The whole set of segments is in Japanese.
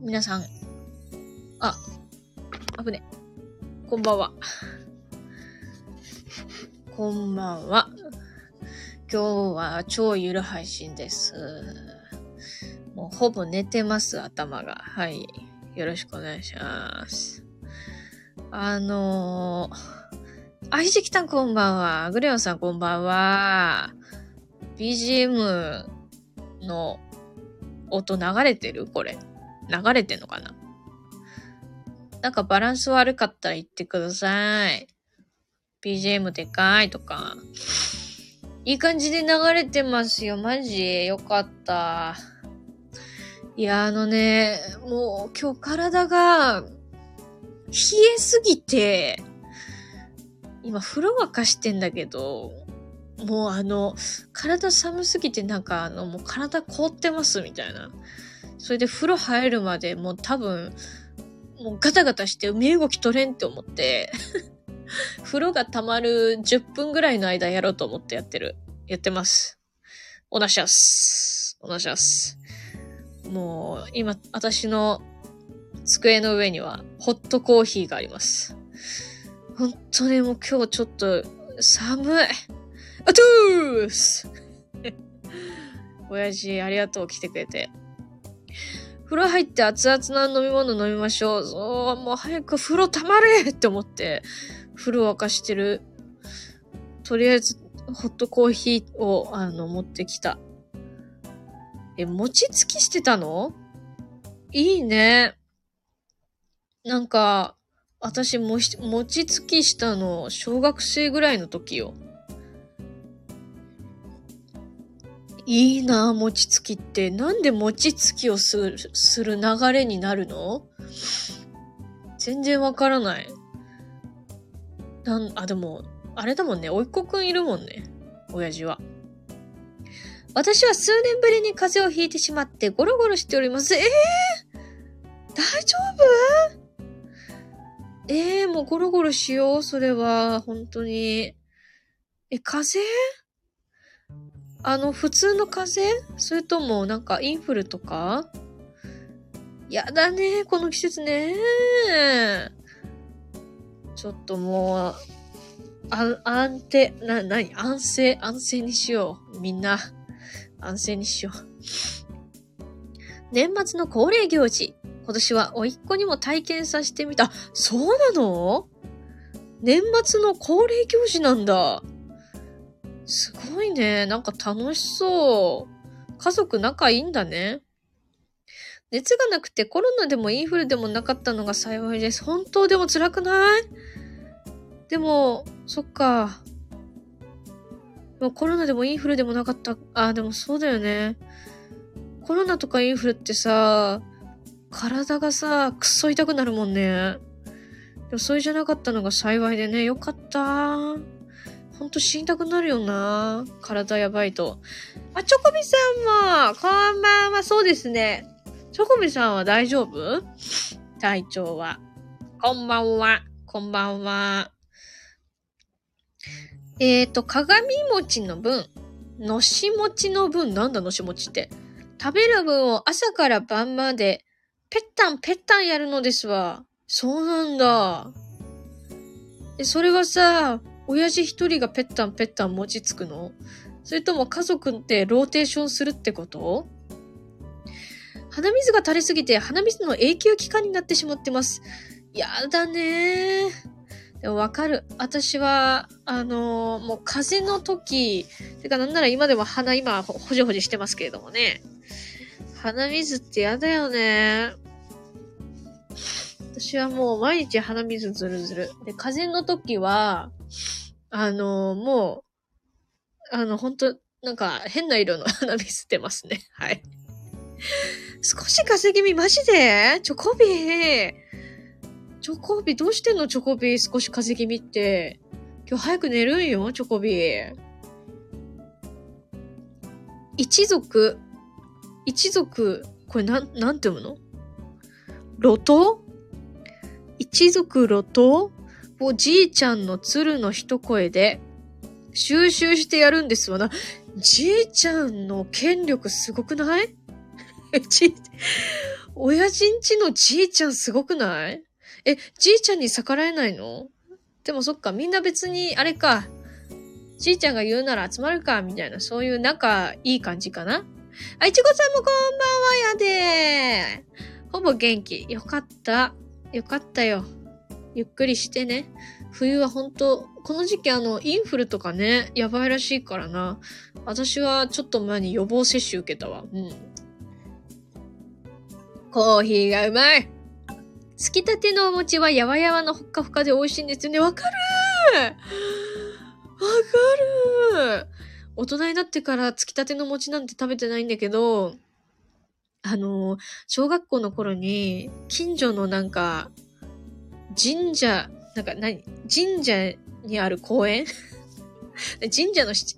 皆さん、あ、危ね。こんばんは。こんばんは。今日は超ゆる配信です。もうほぼ寝てます、頭が。はい。よろしくお願いします。あのー、あひじきたんこんばんは。グレオンさんこんばんは。BGM の音流れてる？これ。流れてんのかな？なんかバランス悪かったら言ってください。BGM でかいとか。いい感じで流れてますよ。マジよかった。いや、あのね、もう今日体が冷えすぎて、今風呂沸かしてんだけど、もうあの、体寒すぎてなんかあの、もう体凍ってますみたいな。それで風呂入るまでもう多分、もうガタガタして身動き取れんって思って、風呂が溜まる10分ぐらいの間やろうと思ってやってる。やってます。おなしゃす。おなしゃす。もう、今、私の机の上にはホットコーヒーがあります。本当にもう今日ちょっと寒い。あトゥース 親父、ありがとう、来てくれて。風呂入って熱々な飲み物飲みましょう。そう、もう早く風呂溜まれって思って、風呂沸かしてる。とりあえず、ホットコーヒーを、あの、持ってきた。え、餅つきしてたの？いいね。なんか、私も、餅つきしたの、小学生ぐらいの時よ。いいな餅つきって。なんで餅つきをする、する流れになるの？全然わからない。なん、あ、でも、あれだもんね。おいっ子くんいるもんね。親父は。私は数年ぶりに風邪をひいてしまってゴロゴロしております。ええー、大丈夫？ええー、もうゴロゴロしよう。それは、本当に。え、風邪？あの、普通の風？邪それとも、なんか、インフルとか？やだね、この季節ね。ちょっともう、あ、安定、な、なに、安静、安静にしよう。みんな、安静にしよう。年末の恒例行事。今年は甥っ子にも体験させてみた。そうなの？年末の恒例行事なんだ。すごいね。なんか楽しそう。家族仲いいんだね。熱がなくてコロナでもインフルでもなかったのが幸いです。本当でも辛くない？でも、そっか。もうコロナでもインフルでもなかった。あ、でもそうだよね。コロナとかインフルってさ、体がさ、くっそ痛くなるもんね。でもそれじゃなかったのが幸いでね。よかった。ほんと死にたくなるよな。体やばいと。あ、チョコビさんも、こんばんは。そうですね。チョコビさんは大丈夫？体調は。こんばんは。こんばんは。えーと、鏡餅の分、のし餅の分、なんだのし餅って？食べる分を朝から晩まで、ぺったんぺったんやるのですわ。そうなんだ。え、それはさ、親父一人がぺったんぺったん餅つくの？それとも家族ってローテーションするってこと？鼻水が垂れすぎて鼻水の永久期間になってしまってます。やだねー。でもわかる。私は、あのーもう風邪の時、てかなんなら今でも鼻今ほほじほじしてますけれどもね。鼻水ってやだよね。私はもう毎日鼻水ずるずる。で、風邪の時は、あのもう、あの、ほんと、なんか変な色の鼻水出ますね。はい。少し風邪気味マジで？チョコビ？ーチョコビ？ーどうしてんのチョコビ？ー少し風邪気味って。今日早く寝るんよチョコビ。ー一族、一族、これなん、なんて読むの？ロト？一族ロト？をじいちゃんの鶴の一声で収集してやるんですわな。じいちゃんの権力すごくない？じ、親父んちのじいちゃんすごくない？え、じいちゃんに逆らえないの？でもそっか、みんな別に、あれか。じいちゃんが言うなら集まるか、みたいな、そういう仲いい感じかなあ、いちごさんもこんばんはやでほぼ元気。よかった。よかったよ。ゆっくりしてね。冬は本当この時期あの、インフルとかね、やばいらしいからな。私はちょっと前に予防接種受けたわ。うん。コーヒーがうまいつきたてのお餅はやわやわのほっかふかで美味しいんですよね。わかるわかる大人になってからつきたての餅なんて食べてないんだけど、あの、小学校の頃に、近所のなんか、神社、なんか何？神社にある公園？神社の敷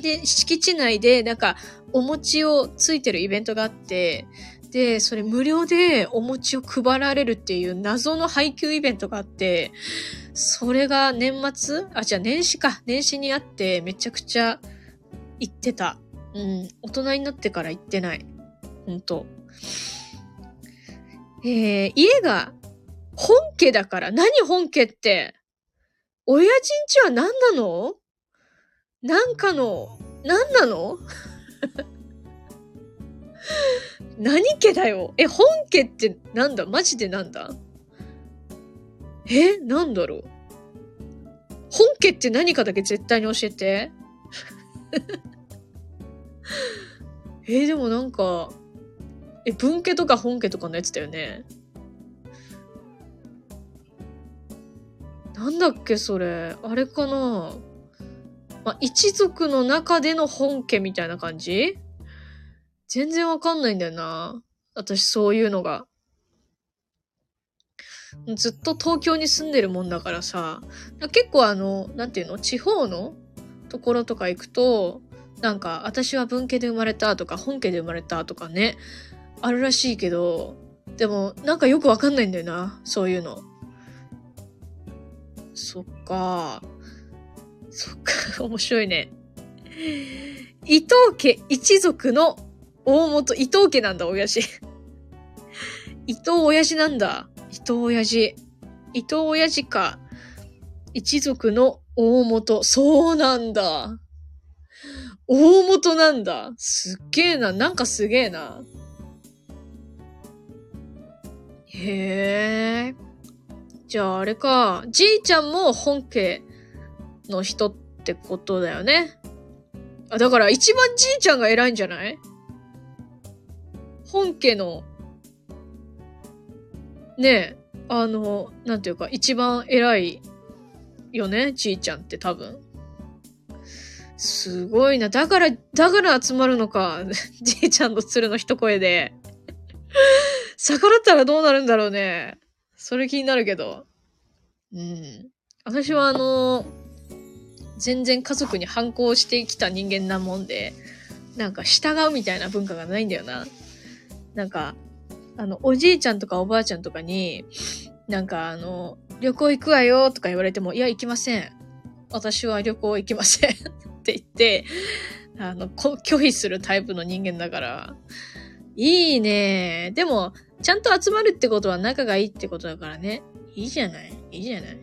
地敷地内で、なんか、お餅をついてるイベントがあって、で、それ無料でお餅を配られるっていう謎の配給イベントがあって、それが年末？あ、じゃあ年始か。年始にあって、めちゃくちゃ行ってた。うん。大人になってから行ってない。ほんと。えー、家が本家だから。何本家って。親父んちは何なの？なんかの、何なの？何家だよ？え、本家ってなんだ？マジでなんだ？えなんだろう？本家って何かだけ絶対に教えて。えでもなんか、え、文家とか本家とかのやつだよね。なんだっけ、それ。あれかなまあ、一族の中での本家みたいな感じ？全然わかんないんだよな。私そういうのが。ずっと東京に住んでるもんだからさ、結構あの、なんていうの？地方のところとか行くと、なんか、私は文家で生まれたとか、本家で生まれたとかね、あるらしいけど、でも、なんかよくわかんないんだよな、そういうの。そっか。そっか、面白いね。伊藤家一族の大元、伊藤家なんだ、親父。伊藤親父なんだ。伊藤親父。伊藤親父か。一族の大元。そうなんだ。大元なんだ。すっげえな。なんかすげえな。へえ。じゃああれか。じいちゃんも本家の人ってことだよね。あ、だから一番じいちゃんが偉いんじゃない？本家の、ねえ、あの、なんていうか、一番偉いよね、じいちゃんって多分。すごいな。だから、だから集まるのか。じいちゃんの鶴の一声で。逆らったらどうなるんだろうね。それ気になるけど。うん。私はあの、全然家族に反抗してきた人間なもんで、なんか従うみたいな文化がないんだよな。なんか、あの、おじいちゃんとかおばあちゃんとかに、なんかあの、旅行行くわよとか言われても、いや、行きません。私は旅行行きませんって言って、あの、拒否するタイプの人間だから、いいね。でも、ちゃんと集まるってことは仲がいいってことだからね。いいじゃない。いいじゃない。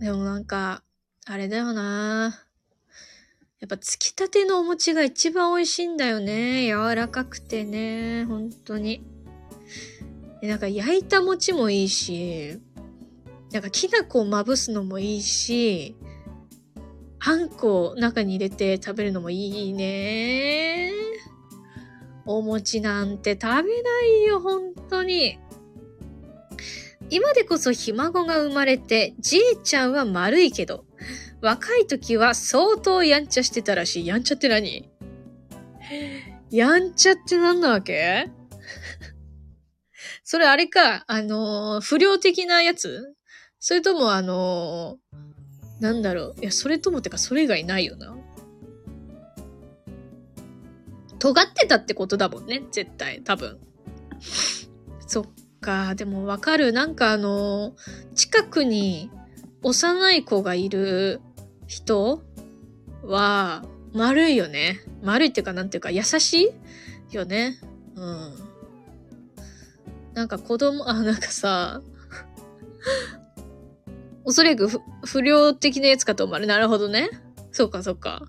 でもなんか、あれだよな。やっぱつきたてのお餅が一番美味しいんだよね。柔らかくてね。本当に。なんか焼いた餅もいいし、なんかきな粉をまぶすのもいいし、あんこを中に入れて食べるのもいいね。お餅なんて食べないよ、本当に。今でこそひ孫が生まれて、じいちゃんは丸いけど、若い時は相当やんちゃしてたらしい。やんちゃって何？やんちゃって何なわけ？それあれか、あのー、不良的なやつ？それともあのー、なんだろう。いや、それともってか、それ以外ないよな。尖ってたってことだもんね。絶対。多分。そっか。でもわかる。なんかあの、近くに幼い子がいる人は、丸いよね。丸いっていうか、なんていうか、優しいよね。うん。なんか子供、あ、なんかさ、おそらく不良的なやつかと思われ。なるほどね。そうか、そうか。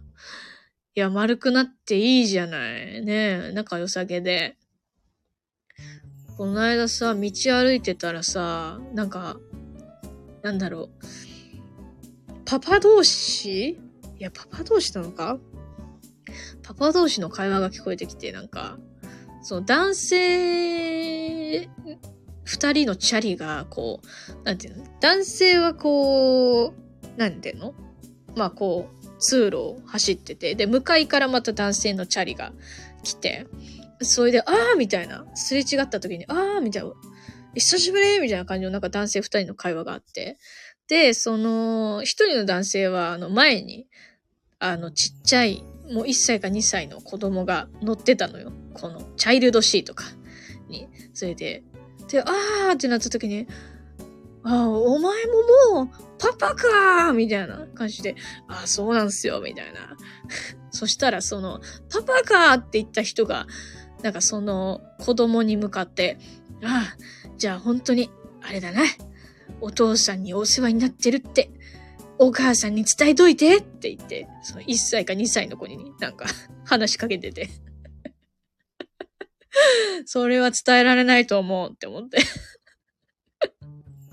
いや、丸くなっていいじゃない。ね仲良さげで。この間さ、道歩いてたらさ、なんか、なんだろう。パパ同士？いや、パパ同士なのか？パパ同士の会話が聞こえてきて、なんか、その男性二人のチャリが、こう、なんていうの？男性はこう、なんていうの？まあこう、通路を走ってて、で、向かいからまた男性のチャリが来て、それで、あーみたいな、すれ違った時に、あーみたいな、久しぶりみたいな感じのなんか男性二人の会話があって、で、その、一人の男性は、あの、前に、あの、ちっちゃい、もう1歳か2歳の子供が乗ってたのよ。この、チャイルドシートかに。それで、で、あーってなった時に、ああ、お前ももう、パパかーみたいな感じで、ああ、そうなんすよ、みたいな。そしたら、その、パパかーって言った人が、なんかその子供に向かって、ああ、じゃあ本当に、あれだな。お父さんにお世話になってるって、お母さんに伝えといてって言って、その1歳か2歳の子になんか 話しかけてて それは伝えられないと思うって思って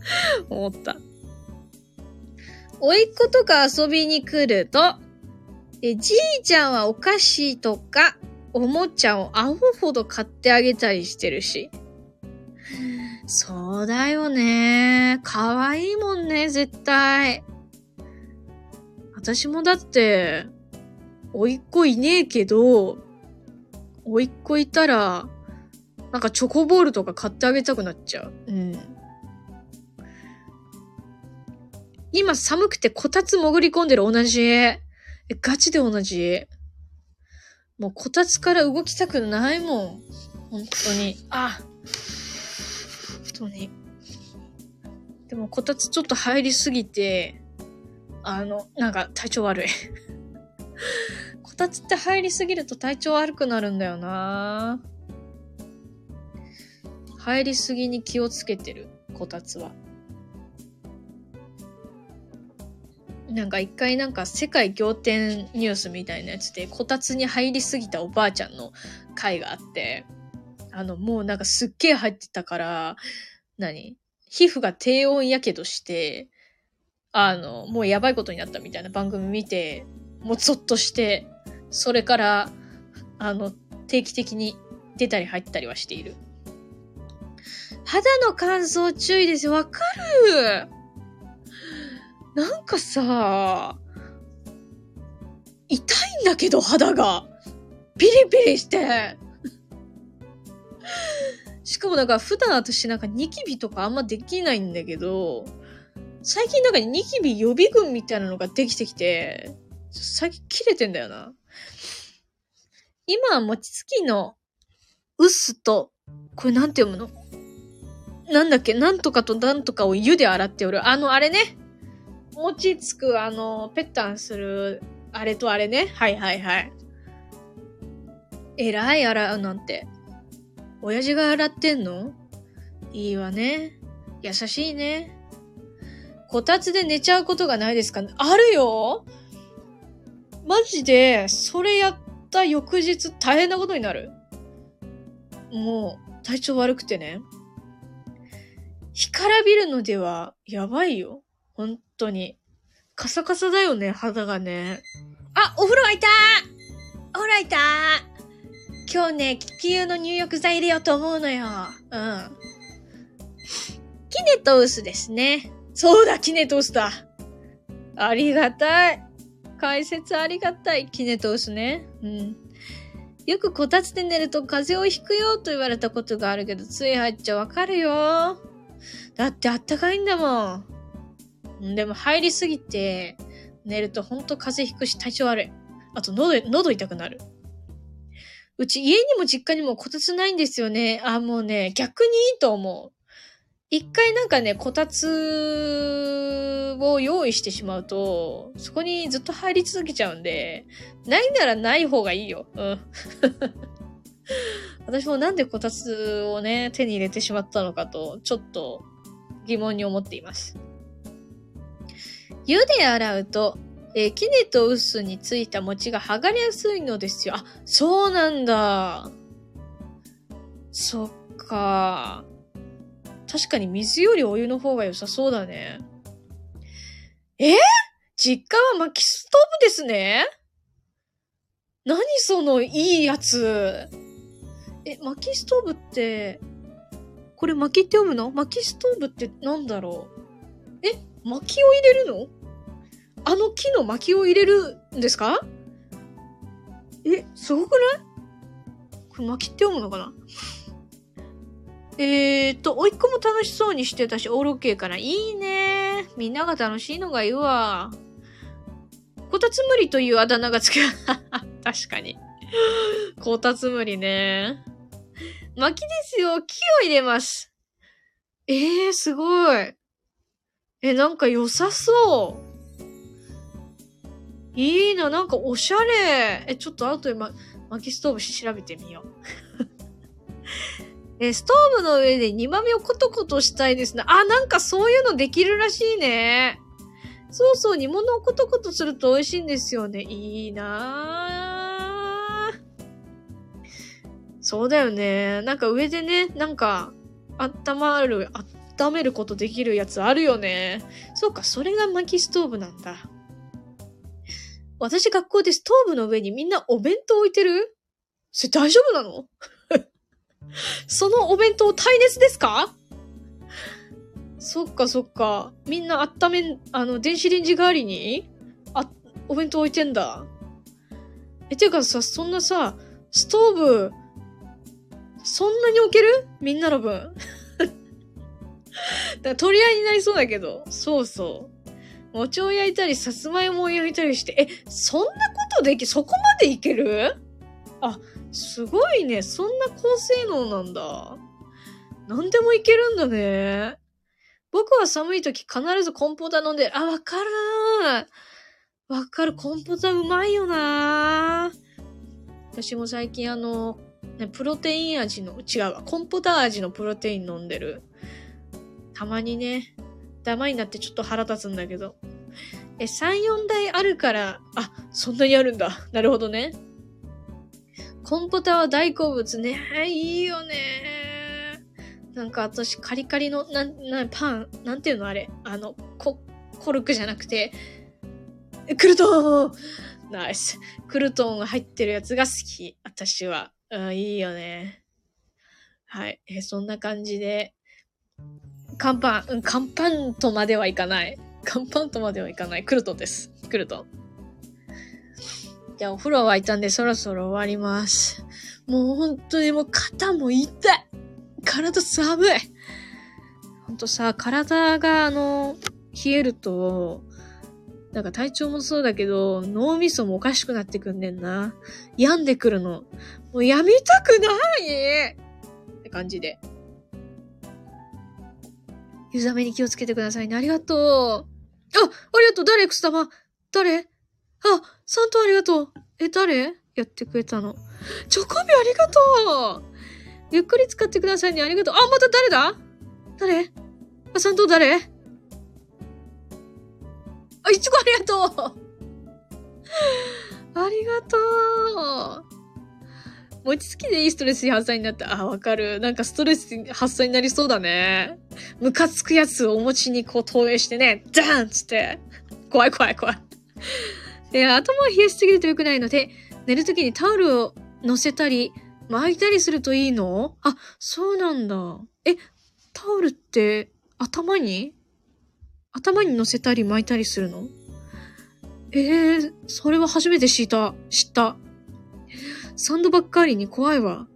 思った。おいっ子とか遊びに来ると、え、じいちゃんはお菓子とかおもちゃをアホほど買ってあげたりしてるし。そうだよね。かわいいもんね、絶対。私もだって、おいっ子いねえけど、おいっ子いたら、なんかチョコボールとか買ってあげたくなっちゃう。うん。今寒くてこたつ潜り込んでる同じ。え、ガチで同じ。もうこたつから動きたくないもん。本当に。あ。本当に。でもこたつちょっと入りすぎて、あの、なんか体調悪い。こたつって入りすぎると体調悪くなるんだよな入りすぎに気をつけてる、こたつは。なんか一回なんか世界仰天ニュースみたいなやつで、こたつに入りすぎたおばあちゃんの回があって、あの、もうなんかすっげえ入ってたから、何？皮膚が低温やけどして、あの、もうやばいことになったみたいな番組見て、もうゾッとして、それから、あの、定期的に出たり入ったりはしている。肌の乾燥注意ですよ。わかるなんかさ、痛いんだけど、肌が。ピリピリして。しかもなんか普段私なんかニキビとかあんまできないんだけど、最近なんかニキビ予備軍みたいなのができてきて、最近切れてんだよな。今は餅つきの薄と、これなんて読むの？なんだっけ？なんとかとなんとかを湯で洗っておる。あの、あれね。餅つく、あの、ペッタンする、あれとあれね。はいはいはい。えらい洗うなんて。親父が洗ってんの？いいわね。優しいね。こたつで寝ちゃうことがないですか？あるよマジで、それやった翌日大変なことになる。もう、体調悪くてね。干からびるのでは、やばいよ。本当に。カサカサだよね、肌がね。あ、お風呂開いたお風呂開いた今日ね、気球の入浴剤入れようと思うのよ。うん。キネトウスですね。そうだ、キネトウスだ。ありがたい。解説ありがたい。キネトウスね。うん。よくこたつで寝ると風邪をひくよと言われたことがあるけど、つい入っちゃわかるよ。だってあったかいんだもん。でも入りすぎて寝るとほんと風邪ひくし体調悪い。あと喉、喉痛くなる。うち家にも実家にもこたつないんですよね。あ、もうね、逆にいいと思う。一回なんかね、こたつを用意してしまうと、そこにずっと入り続けちゃうんで、ないならない方がいいよ。うん。私もなんでこたつをね、手に入れてしまったのかと、ちょっと疑問に思っています。湯で洗うと、えー、キネとウスについた餅が剥がれやすいのですよ。あ、そうなんだ。そっか。確かに水よりお湯の方が良さそうだね。え？実家は薪ストーブですね？何そのいいやつ。え、薪ストーブって、これ薪って読むの？薪ストーブってなんだろう？え、薪を入れるの？あの木の薪を入れるんですか？え、すごくない？これ薪って読むのかな？えーと、おいっ子も楽しそうにしてたし、オールオッケーから。いいねみんなが楽しいのがいいわ。こたつむりというあだ名がつく。確かに。こたつむりね。薪ですよ。木を入れます。ええー、すごい。え、なんか良さそう。いいな、なんかおしゃれ。え、ちょっと後でま、薪ストーブ調べてみよう。え、ストーブの上で煮豆をコトコトしたいですね。あ、なんかそういうのできるらしいね。そうそう、煮物をコトコトすると美味しいんですよね。いいなぁ。そうだよね。なんか上でね、なんか、温まる、温めることできるやつあるよね。そうか、それが薪ストーブなんだ。私学校でストーブの上にみんなお弁当置いてる？それ大丈夫なの？そのお弁当耐熱ですか？そっかそっか。みんな温め、あの、電子レンジ代わりにあ、お弁当置いてんだ。え、てかさ、そんなさ、ストーブ、そんなに置ける？みんなの分。だから取り合いになりそうだけど。そうそう。餅を焼いたり、さつまいもを焼いたりして、え、そんなことでき、そこまでいける？あ、すごいね。そんな高性能なんだ。何でもいけるんだね。僕は寒い時必ずコンポタ飲んでる、あ、わかるわかる。コンポタうまいよな私も最近あの、ね、プロテイン味の、違うわ。コンポタ味のプロテイン飲んでる。たまにね、ダマになってちょっと腹立つんだけど。え、3、4台あるから、あ、そんなにあるんだ。なるほどね。コンポタは大好物ね。いいよね。なんか私、カリカリの、な、な、パン、なんていうのあれ。あの、コ、コルクじゃなくて、クルトンナイス。クルトンが入ってるやつが好き。私は。うん、いいよね。はい。えそんな感じで、乾パン、うん、乾パンとまではいかない。乾パンとまではいかない。クルトンです。クルトン。じゃあお風呂沸いたんでそろそろ終わります。もう本当にもう肩も痛い体寒いほんとさ、体があの、冷えると、なんか体調もそうだけど、脳みそもおかしくなってくんねんな。病んでくるの。もうやめたくないって感じで。湯冷めに気をつけてくださいね。ありがとう。あ、ありがとう。誰？くす玉誰？あ、サントありがとう。え、誰？やってくれたの。チョコビありがとうゆっくり使ってくださいね。ありがとう。あ、また誰だ？誰？あ、サント誰？あ、いちごありがとうありがとう餅つきでいい？ストレス発散になった。あ、わかる。なんかストレス発散になりそうだね。ムカつくやつをお餅にこう投影してね、ダーンつって。怖い怖い怖い。で、頭を冷やしすぎると良くないので、寝るときにタオルを乗せたり、巻いたりするといいの？あ、そうなんだ。え、タオルって頭に？頭に乗せたり巻いたりするの？えー、それは初めて知った。知った。サンドばっかりに怖いわ。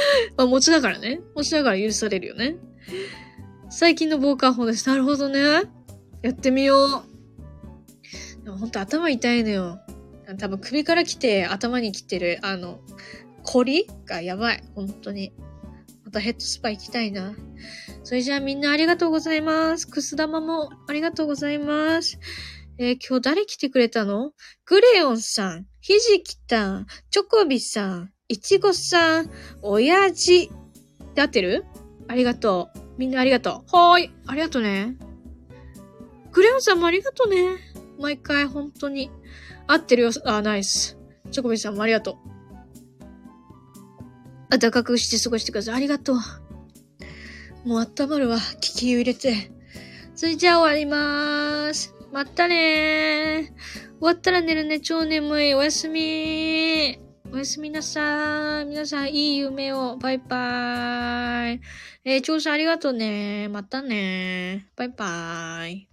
まあ、餅だからね。餅だから許されるよね。最近の防寒法です。なるほどね。やってみよう。ほんと頭痛いのよ。多分首から来て頭に来てる、あの、凝りがやばい。本当に。またヘッドスパ行きたいな。それじゃあみんなありがとうございます。くす玉もありがとうございます。えー今日誰来てくれたの？グレヨンさん、ひじきたん、チョコビさん、いちごさん、おやじ。で合ってる？ありがとう。みんなありがとう。はーい。ありがとうね。グレヨンさんもありがとうね。毎回本当に。合ってるよ。あ、ナイス。チョコビさんもありがとう。暖かくして過ごしてください。ありがとう。もう温まるわ。気球入れて。それじゃあ終わりまーす。またねー。終わったら寝るね。超眠い。おやすみーおやすみなさーい。皆さんいい夢を。バイバーイ。えー、調査ありがとうね。またねバイバーイ。